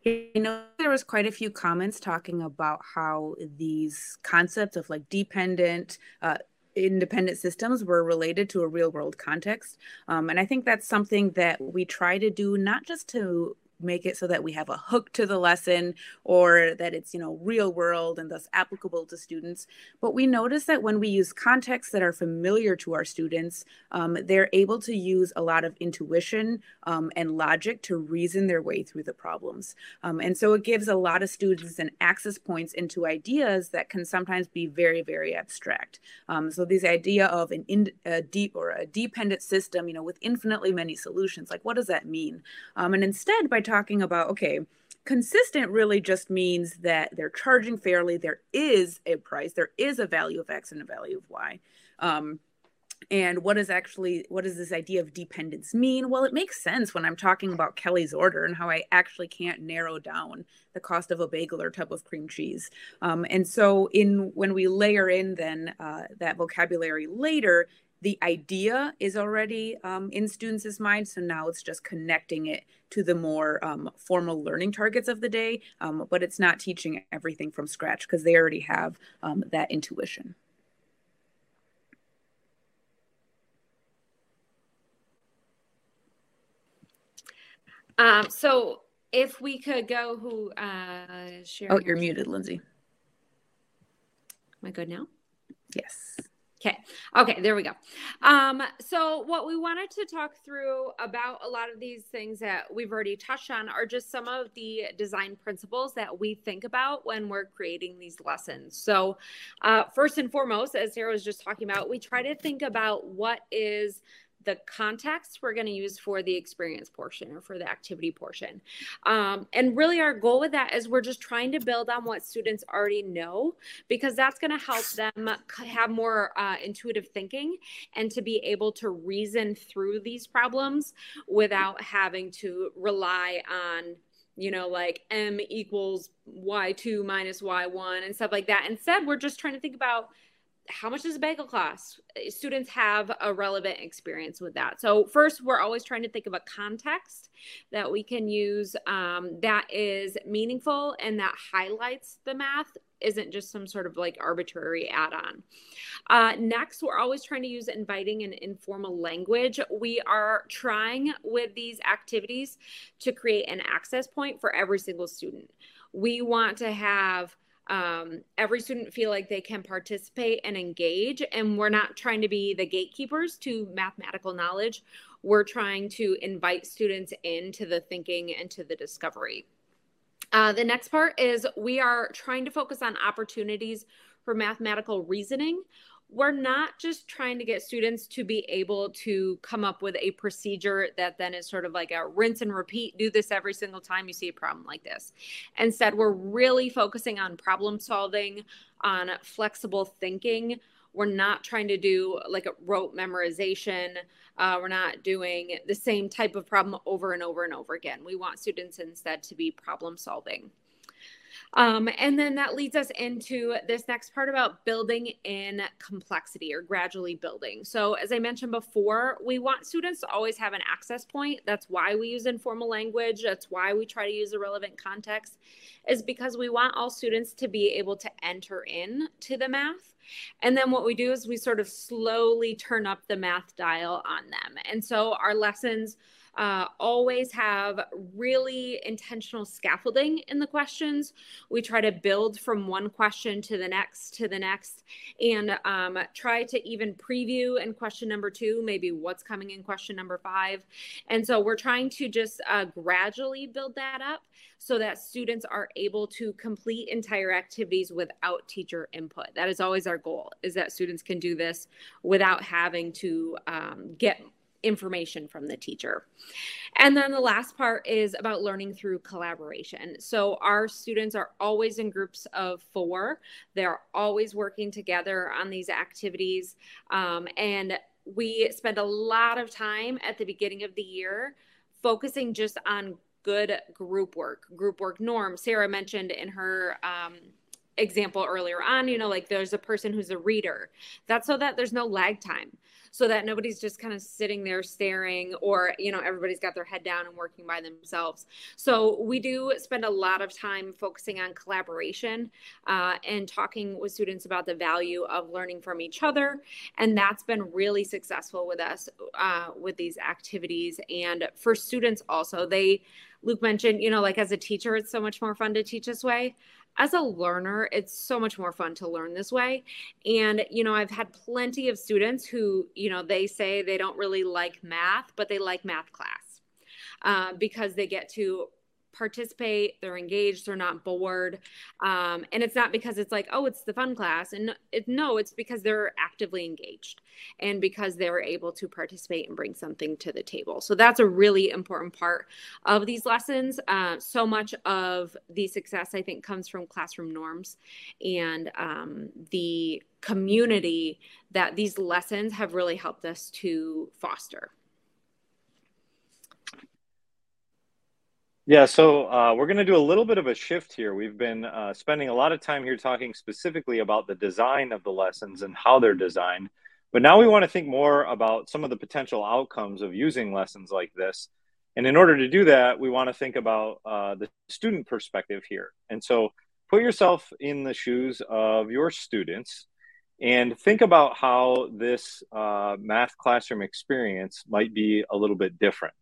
you know, there was quite a few comments talking about how these concepts of like dependent, uh, independent systems were related to a real world context. Um, and I think that's something that we try to do not just to make it so that we have a hook to the lesson or that it's you know real world and thus applicable to students. But we notice that when we use contexts that are familiar to our students um, they're able to use a lot of intuition um, and logic to reason their way through the problems. Um, and so it gives a lot of students an access points into ideas that can sometimes be very very abstract. Um, so this idea of an in, a deep or a dependent system you know with infinitely many solutions like what does that mean? Um, and instead by talking about, okay, consistent really just means that they're charging fairly. There is a price, there is a value of X and a value of Y. Um, and what is actually what does this idea of dependence mean well it makes sense when i'm talking about kelly's order and how i actually can't narrow down the cost of a bagel or tub of cream cheese um, and so in when we layer in then uh, that vocabulary later the idea is already um, in students' minds. So now it's just connecting it to the more um, formal learning targets of the day. Um, but it's not teaching everything from scratch because they already have um, that intuition. Um, so if we could go who uh share Oh, you're muted, Lindsay. Am I good now? Yes. Okay. Okay, there we go. Um, so what we wanted to talk through about a lot of these things that we've already touched on are just some of the design principles that we think about when we're creating these lessons. So uh, first and foremost, as Sarah was just talking about, we try to think about what is the context we're going to use for the experience portion or for the activity portion. Um, and really, our goal with that is we're just trying to build on what students already know because that's going to help them have more uh, intuitive thinking and to be able to reason through these problems without having to rely on you know, like m equals y2 minus y1 and stuff like that. Instead, we're just trying to think about how much does a bagel cost? Students have a relevant experience with that. So, first, we're always trying to think of a context that we can use um, that is meaningful and that highlights the math, isn't just some sort of like arbitrary add on. Uh, next, we're always trying to use inviting and informal language. We are trying with these activities to create an access point for every single student. We want to have um, every student feel like they can participate and engage. And we're not trying to be the gatekeepers to mathematical knowledge. We're trying to invite students into the thinking and to the discovery. Uh, the next part is we are trying to focus on opportunities for mathematical reasoning we're not just trying to get students to be able to come up with a procedure that then is sort of like a rinse and repeat, do this every single time you see a problem like this. Instead, we're really focusing on problem solving, on flexible thinking. We're not trying to do like a rote memorization. Uh, we're not doing the same type of problem over and over and over again. We want students instead to be problem solving. Um, and then that leads us into this next part about building in complexity or gradually building. So, as I mentioned before, we want students to always have an access point. That's why we use informal language. That's why we try to use a relevant context, is because we want all students to be able to enter in to the math. And then what we do is we sort of slowly turn up the math dial on them. And so our lessons uh, always have really intentional scaffolding in the questions. We try to build from one question to the next to the next and um, try to even preview in question number two, maybe what's coming in question number five. And so we're trying to just uh, gradually build that up so that students are able to complete entire activities without teacher input. That is always our goal, is that students can do this without having to um, get information from the teacher. And then the last part is about learning through collaboration. So our students are always in groups of four, they're always working together on these activities. Um, and we spend a lot of time at the beginning of the year focusing just on good group work, group work norms. Sarah mentioned in her um, example earlier on, you know, like there's a person who's a reader. That's so that there's no lag time so that nobody's just kind of sitting there staring or you know everybody's got their head down and working by themselves. So we do spend a lot of time focusing on collaboration uh, and talking with students about the value of learning from each other and that's been really successful with us uh, with these activities. And for students also they luke mentioned you know like as a teacher it's so much more fun to teach this way as a learner, it's so much more fun to learn this way. And, you know, I've had plenty of students who, you know, they say they don't really like math, but they like math class uh, because they get to participate they're engaged they're not bored. Um, and it's not because it's like oh it's the fun class. And it, no it's because they're actively engaged and because they're able to participate and bring something to the table. So that's a really important part of these lessons. Uh, so much of the success i think comes from classroom norms and um, the community that these lessons have really helped us to foster Yeah, so uh, we're going to do a little bit of a shift here. We've been uh, spending a lot of time here talking specifically about the design of the lessons and how they're designed. But now we want to think more about some of the potential outcomes of using lessons like this. And in order to do that, we want to think about uh, the student perspective here. And so put yourself in the shoes of your students and think about how this uh, math classroom experience might be a little bit different.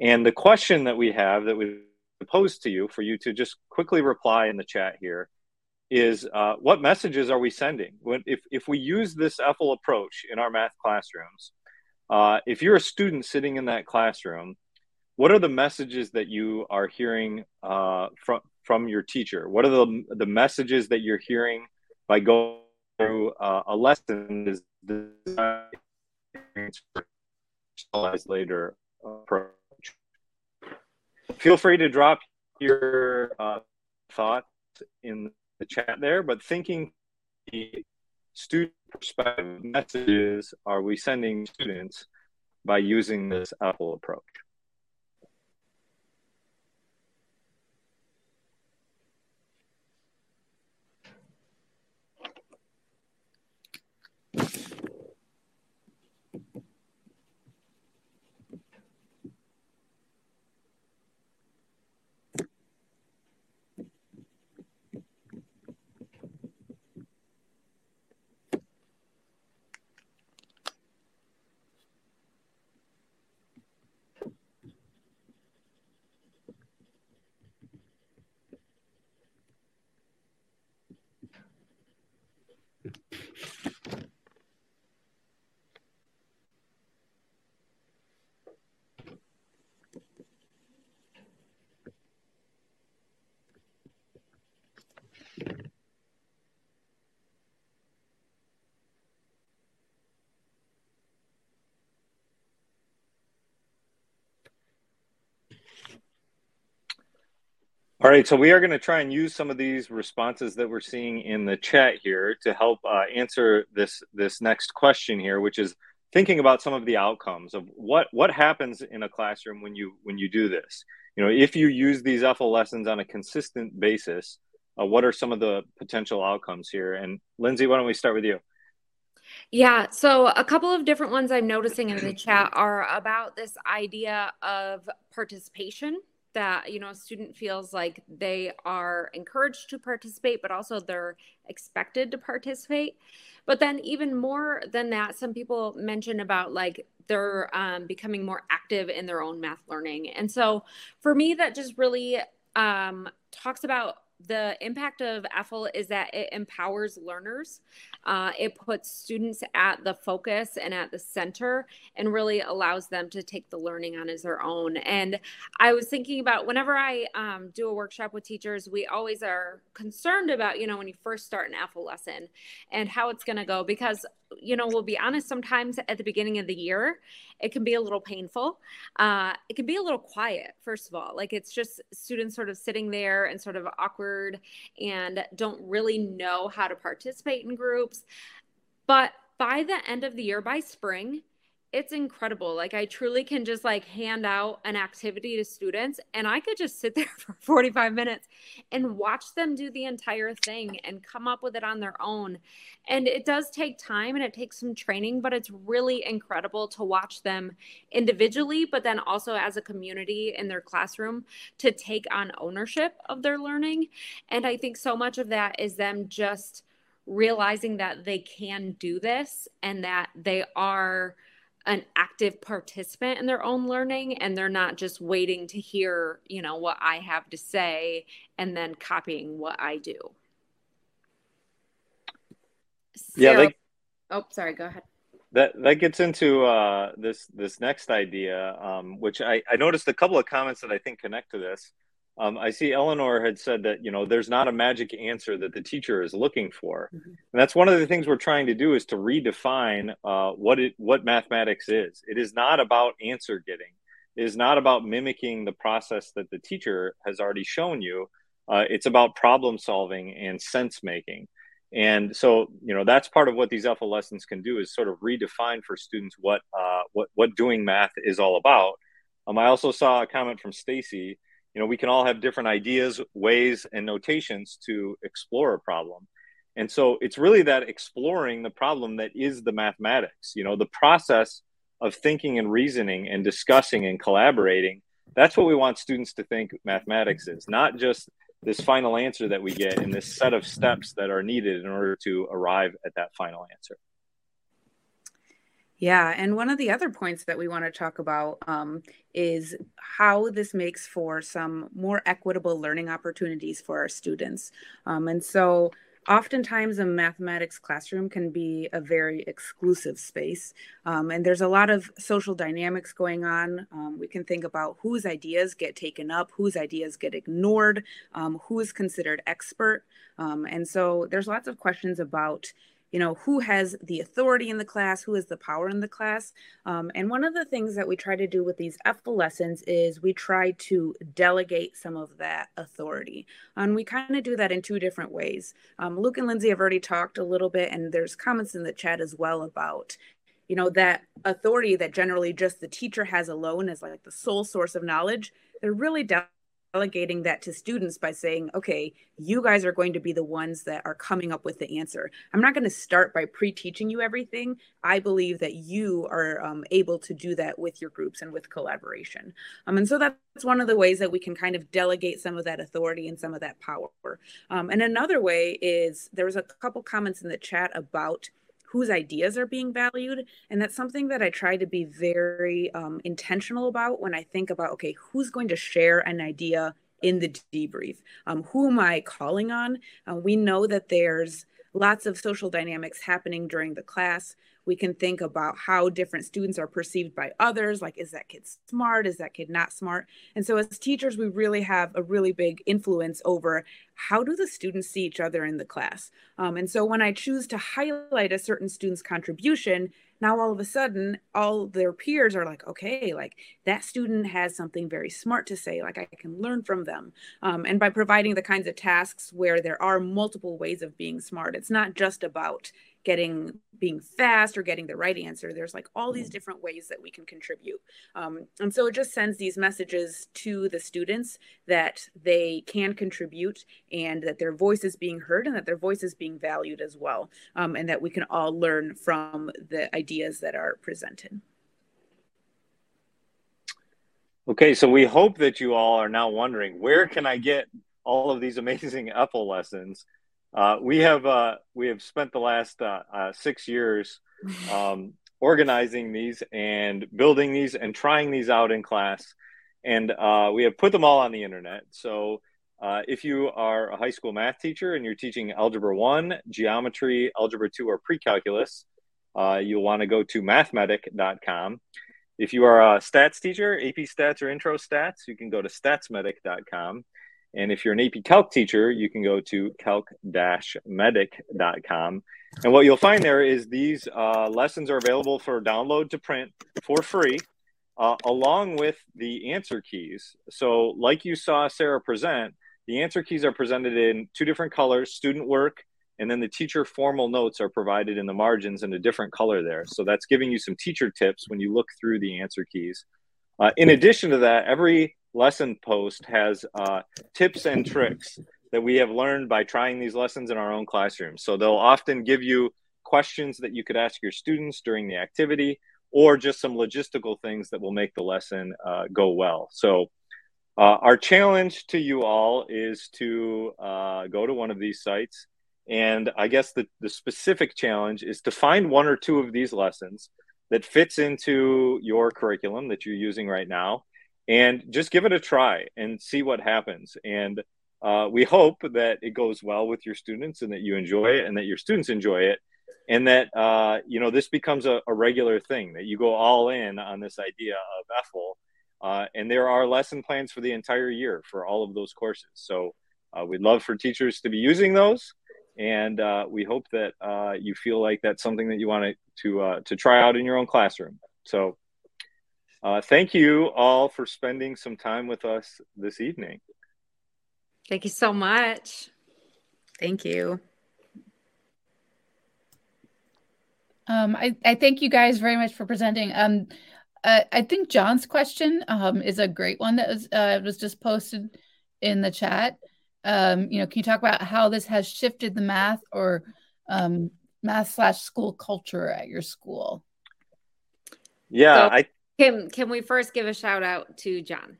And the question that we have that we pose to you for you to just quickly reply in the chat here is uh, what messages are we sending? When, if, if we use this EFL approach in our math classrooms, uh, if you're a student sitting in that classroom, what are the messages that you are hearing uh, from, from your teacher? What are the, the messages that you're hearing by going through uh, a lesson? Is later approach. Feel free to drop your uh, thoughts in the chat there, but thinking the student perspective messages are we sending students by using this EFL approach? All right, so we are going to try and use some of these responses that we're seeing in the chat here to help uh, answer this this next question here, which is thinking about some of the outcomes of what what happens in a classroom when you when you do this. You know, if you use these EFL lessons on a consistent basis, uh, what are some of the potential outcomes here? And Lindsay, why don't we start with you? Yeah, so a couple of different ones I'm noticing in the chat are about this idea of participation that you know a student feels like they are encouraged to participate but also they're expected to participate. But then even more than that some people mention about like they're um, becoming more active in their own math learning. And so for me that just really um, talks about the impact of EFL is that it empowers learners. Uh, it puts students at the focus and at the center and really allows them to take the learning on as their own. And I was thinking about whenever I um, do a workshop with teachers, we always are concerned about, you know, when you first start an EFL lesson and how it's going to go because you know, we'll be honest, sometimes at the beginning of the year, it can be a little painful. Uh, it can be a little quiet, first of all. Like it's just students sort of sitting there and sort of awkward and don't really know how to participate in groups. But by the end of the year, by spring, it's incredible. Like I truly can just like hand out an activity to students and I could just sit there for 45 minutes and watch them do the entire thing and come up with it on their own. And it does take time and it takes some training, but it's really incredible to watch them individually, but then also as a community in their classroom to take on ownership of their learning. And I think so much of that is them just realizing that they can do this and that they are an active participant in their own learning and they're not just waiting to hear, you know, what I have to say and then copying what I do. yeah, they, oh, sorry, go ahead. That that gets into uh, this this next idea, um, which I, I noticed a couple of comments that I think connect to this. Um, I see Eleanor had said that you know there's not a magic answer that the teacher is looking for, mm-hmm. and that's one of the things we're trying to do is to redefine uh, what it what mathematics is. It is not about answer getting. It is not about mimicking the process that the teacher has already shown you. Uh, it's about problem solving and sense making. And so, you know, that's part of what these EFL lessons can do is sort of redefine for students what uh, what what doing math is all about. Um, I also saw a comment from Stacy you know we can all have different ideas ways and notations to explore a problem. And so it's really that exploring the problem that is the mathematics you know the process of thinking and reasoning and discussing and collaborating. That's what we want students to think mathematics is not just this final answer that we get and this set of steps that are needed in order to arrive at that final answer yeah, and one of the other points that we want to talk about um, is how this makes for some more equitable learning opportunities for our students. Um, and so, oftentimes, a mathematics classroom can be a very exclusive space, um, and there's a lot of social dynamics going on. Um, we can think about whose ideas get taken up, whose ideas get ignored, um, who is considered expert. Um, and so, there's lots of questions about you know who has the authority in the class who has the power in the class. Um, and one of the things that we try to do with these EFL lessons is we try to delegate some of that authority. And we kind of do that in two different ways. Um, luke and lindsay have already talked a little bit and there's comments in the chat as well about you know that authority that generally just the teacher has alone as like the sole source of knowledge. They're really delegating that to students by saying, okay, you guys are going to be the ones that are coming up with the answer. I'm not going to start by pre teaching you everything. I believe that you are um, able to do that with your groups and with collaboration. Um, and so that's one of the ways that we can kind of delegate some of that authority and some of that power. Um, and another way is there was a couple comments in the chat about whose ideas are being valued. And that's something that I try to be very um, intentional about when I think about, okay, who's going to share an idea in the debrief? Um, who am I calling on? Uh, we know that there's lots of social dynamics happening during the class. We can think about how different students are perceived by others. Like, is that kid smart? Is that kid not smart? And so, as teachers, we really have a really big influence over how do the students see each other in the class. Um, and so, when I choose to highlight a certain student's contribution, now all of a sudden all their peers are like okay like that student has something very smart to say like i can learn from them um, and by providing the kinds of tasks where there are multiple ways of being smart it's not just about getting being fast or getting the right answer. There's like all these mm. different ways that we can contribute. Um, and so it just sends these messages to the students that they can contribute and that their voice is being heard and that their voice is being valued as well um, and that we can all learn from the ideas that are presented. Okay so we hope that you all are now wondering where can i get all of these amazing EFL lessons uh, we have uh, we have spent the last uh, uh six years um, organizing these and building these and trying these out in class, and uh, we have put them all on the internet. So uh, if you are a high school math teacher and you're teaching algebra one, geometry, algebra two, or pre-calculus, you'll want to go to mathmedic.com. If you are a stats teacher, AP Stats or Intro Stats, you can go to statsmedic.com. And if you're an AP Calc teacher, you can go to calc-medic.com. And what you'll find there is these uh, lessons are available for download to print for free, uh, along with the answer keys. So, like you saw Sarah present, the answer keys are presented in two different colors student work, and then the teacher formal notes are provided in the margins in a different color there. So, that's giving you some teacher tips when you look through the answer keys. Uh, in addition to that, every lesson post has uh, tips and tricks that we have learned by trying these lessons in our own classrooms. So they'll often give you questions that you could ask your students during the activity or just some logistical things that will make the lesson uh, go well. So uh, our challenge to you all is to uh, go to one of these sites. And I guess the, the specific challenge is to find one or two of these lessons that fits into your curriculum that you're using right now and just give it a try and see what happens. And uh, we hope that it goes well with your students and that you enjoy it and that your students enjoy it and that uh, you know this becomes a, a, regular thing that you go all in on this idea of EFL. Uh, and there are lesson plans for the entire year for all of those courses. So uh, we'd love for teachers to be using those, and uh, we hope that uh, you feel like that's something that you want to to try out in your own classroom. So uh, thank you all for spending some time with us this evening. Thank you so much. Thank you. Um, I, I thank you guys very much for presenting. Um, uh, I think John's question um, is a great one that was uh, was just posted in the chat. Um, you know, can you talk about how this has shifted the math or um, math slash school culture at your school? Yeah, so, I can can we first give a shout out to John?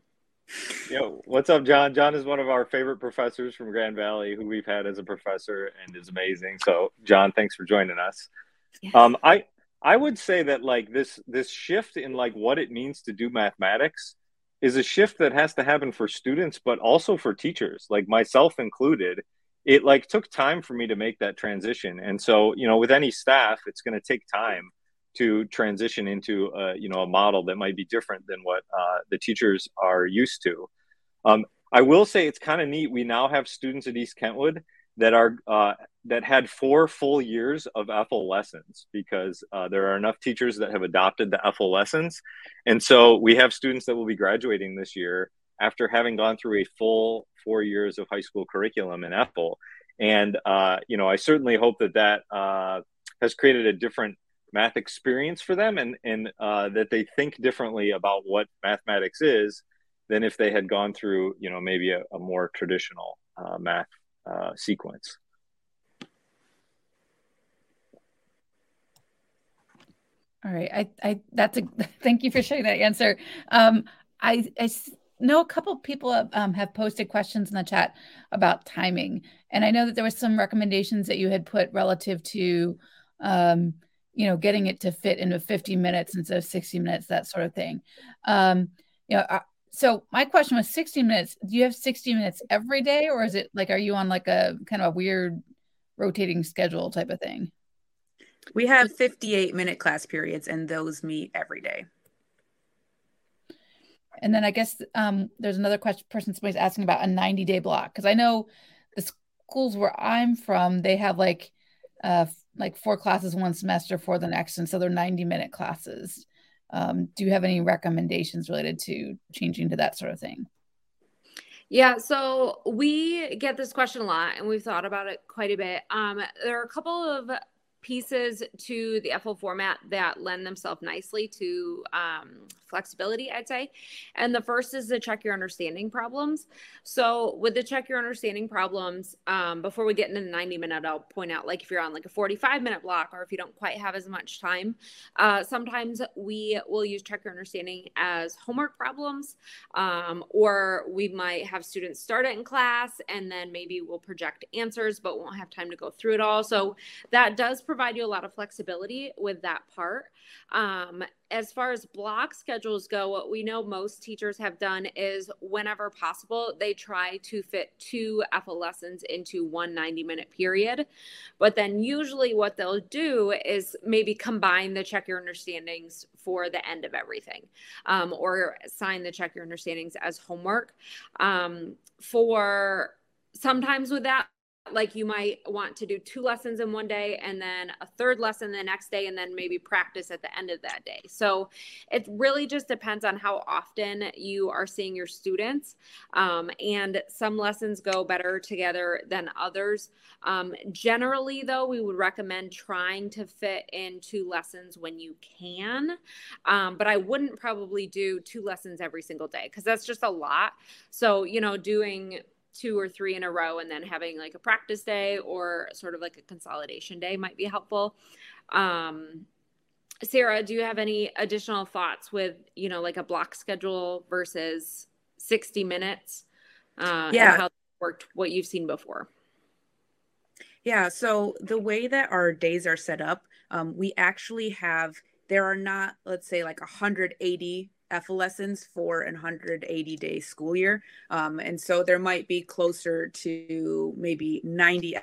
Yo, what's up, John? John is one of our favorite professors from Grand Valley, who we've had as a professor and is amazing. So, John, thanks for joining us. Um, I I would say that like this this shift in like what it means to do mathematics is a shift that has to happen for students, but also for teachers, like myself included. It like took time for me to make that transition, and so you know, with any staff, it's going to take time to transition into a, you know a model that might be different than what uh, the teachers are used to. Um, I will say it's kind of neat. We now have students at East Kentwood that are uh, that had four full years of EFL lessons because uh, there are enough teachers that have adopted the EFL lessons, and so we have students that will be graduating this year after having gone through a full four years of high school curriculum in EFL. And uh, you know, I certainly hope that that uh, has created a different math experience for them, and and uh, that they think differently about what mathematics is than if they had gone through, you know, maybe a, a more traditional uh, math uh, sequence. All right, I, I that's a thank you for sharing that answer. Um, I, I know a couple people have, um, have posted questions in the chat about timing, and I know that there was some recommendations that you had put relative to, um, you know, getting it to fit into 50 minutes instead of 60 minutes, that sort of thing. Um, you know, uh, so my question was 60 minutes. Do you have 60 minutes every day, or is it like, are you on like a kind of a weird rotating schedule type of thing? We have 58 minute class periods, and those meet every day. And then I guess um, there's another question person somebody's asking about a 90 day block because I know the schools where I'm from they have like uh, like four classes one semester for the next, and so they're 90 minute classes. Um, do you have any recommendations related to changing to that sort of thing? Yeah, so we get this question a lot and we've thought about it quite a bit. Um, there are a couple of pieces to the EFL format that lend themselves nicely to um, flexibility, I'd say. And the first is the check your understanding problems. So with the check your understanding problems, um, before we get into the 90 minute, I'll point out like if you're on like a 45 minute block or if you don't quite have as much time, uh, sometimes we will use check your understanding as homework problems, um, or we might have students start it in class and then maybe we'll project answers, but won't have time to go through it all. So that does provide you a lot of flexibility with that part. Um, as far as block schedules go, what we know most teachers have done is whenever possible, they try to fit two EFL lessons into one 90 minute period. But then usually what they'll do is maybe combine the check your understandings for the end of everything um, or sign the check your understandings as homework. Um, for sometimes with that, like you might want to do two lessons in one day and then a third lesson the next day and then maybe practice at the end of that day. So it really just depends on how often you are seeing your students um, and some lessons go better together than others. Um, generally though we would recommend trying to fit in two lessons when you can um, but i wouldn't probably do two lessons every single day because that's just a lot. So you know doing two or three in a row and then having like a practice day or sort of like a consolidation day might be helpful. Um, Sarah, do you have any additional thoughts with, you know, like a block schedule versus 60 minutes? Uh, yeah. how worked what you've seen before? Yeah. So the way that our days are set up, um, we actually have, there are not, let's say, like 180 EFL lessons for an 180 day school year. Um, and so there might be closer to maybe 90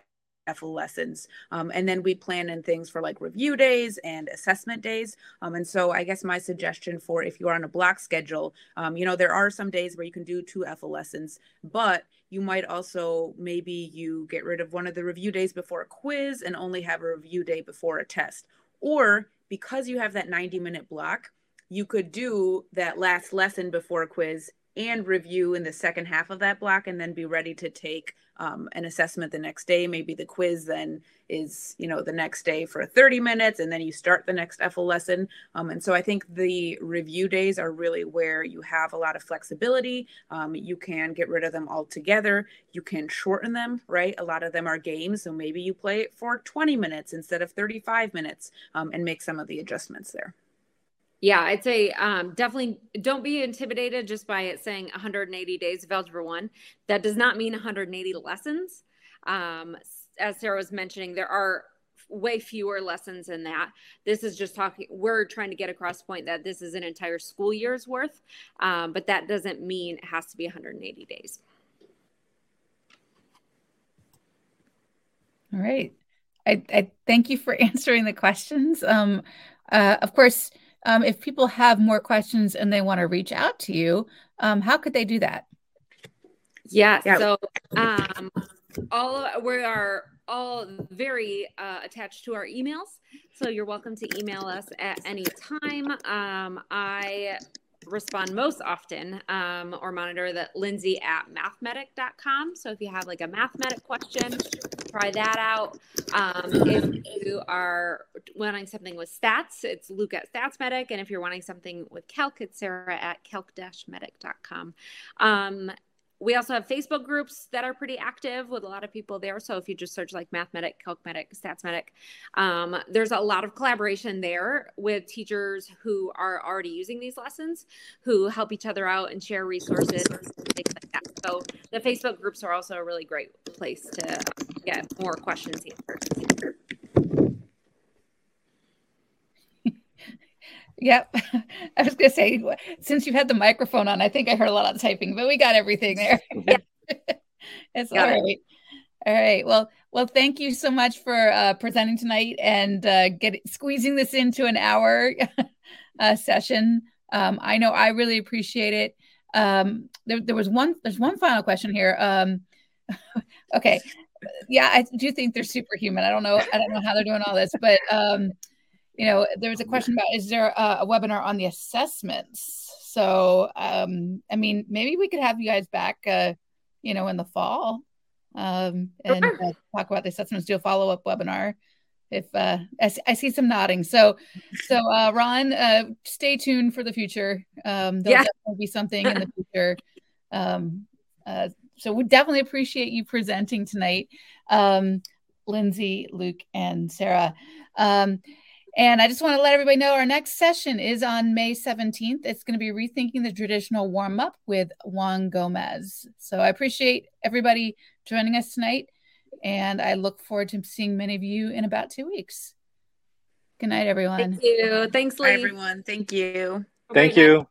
EFL lessons. Um, and then we plan in things for like review days and assessment days. Um, and so I guess my suggestion for if you're on a block schedule, um, you know, there are some days where you can do two EFL lessons, but you might also maybe you get rid of one of the review days before a quiz and only have a review day before a test. Or because you have that 90 minute block, you could do that last lesson before quiz and review in the second half of that block and then be ready to take um, an assessment the next day. Maybe the quiz then is you know the next day for 30 minutes and then you start the next EFL lesson. Um, and so i think the review days are really where you have a lot of flexibility. Um, you can get rid of them altogether. You can shorten them right? A lot of them are games so maybe you play it for 20 minutes instead of 35 minutes um, and make some of the adjustments there yeah, I'd say um, definitely don't be intimidated just by it saying 180 days of Algebra 1. That does not mean 180 lessons. Um, as Sarah was mentioning, there are way fewer lessons in that. This is just talking, we're trying to get across the point that this is an entire school year's worth, um, but that doesn't mean it has to be 180 days. All right. I, I thank you for answering the questions. Um, uh, of course, um, if people have more questions and they want to reach out to you, um, how could they do that? Yeah. yeah. So um, all we are all very uh, attached to our emails. So you're welcome to email us at any time. Um, I respond most often um, or monitor that Lindsay at mathmedic.com. So if you have like a Math Medic question, try that out. Um, if you are wanting something with stats, it's Luke at StatsMedic. And if you're wanting something with calc, it's Sarah at calc-medic.com. Um, we also have Facebook groups that are pretty active with a lot of people there. So if you just search like MathMedic, CalcMedic, StatsMedic, um, there's a lot of collaboration there with teachers who are already using these lessons, who help each other out and share resources, things like that. So the Facebook groups are also a really great place to get more questions answered. Yep. I was going to say, since you've had the microphone on, I think I heard a lot of typing, but we got everything there. Yeah. it's got all right. It. All right. Well, well, thank you so much for uh, presenting tonight and uh, get squeezing this into an hour uh, session. Um, I know I really appreciate it. Um, there, there was one. There's one final question here. Um, okay. Yeah, I do think they're superhuman. I don't know. I don't know how they're doing all this, but um, you know, there was a question about is there a, a webinar on the assessments? So, um, I mean, maybe we could have you guys back, uh, you know, in the fall um, and uh, talk about the assessments, do a follow up webinar. If uh, I, I, see some nodding, so so uh, Ron, uh, stay tuned for the future. Um, there'll yeah. definitely be something in the future. Um, uh, so we definitely appreciate you presenting tonight, um, Lindsay, Luke, and Sarah. Um, and I just want to let everybody know our next session is on May 17th. It's going to be rethinking the traditional warm up with Juan Gomez. So I appreciate everybody joining us tonight. And I look forward to seeing many of you in about two weeks. Good night, everyone. Thank you. Thanks, Lee. Bye, everyone. Thank you. Thank you.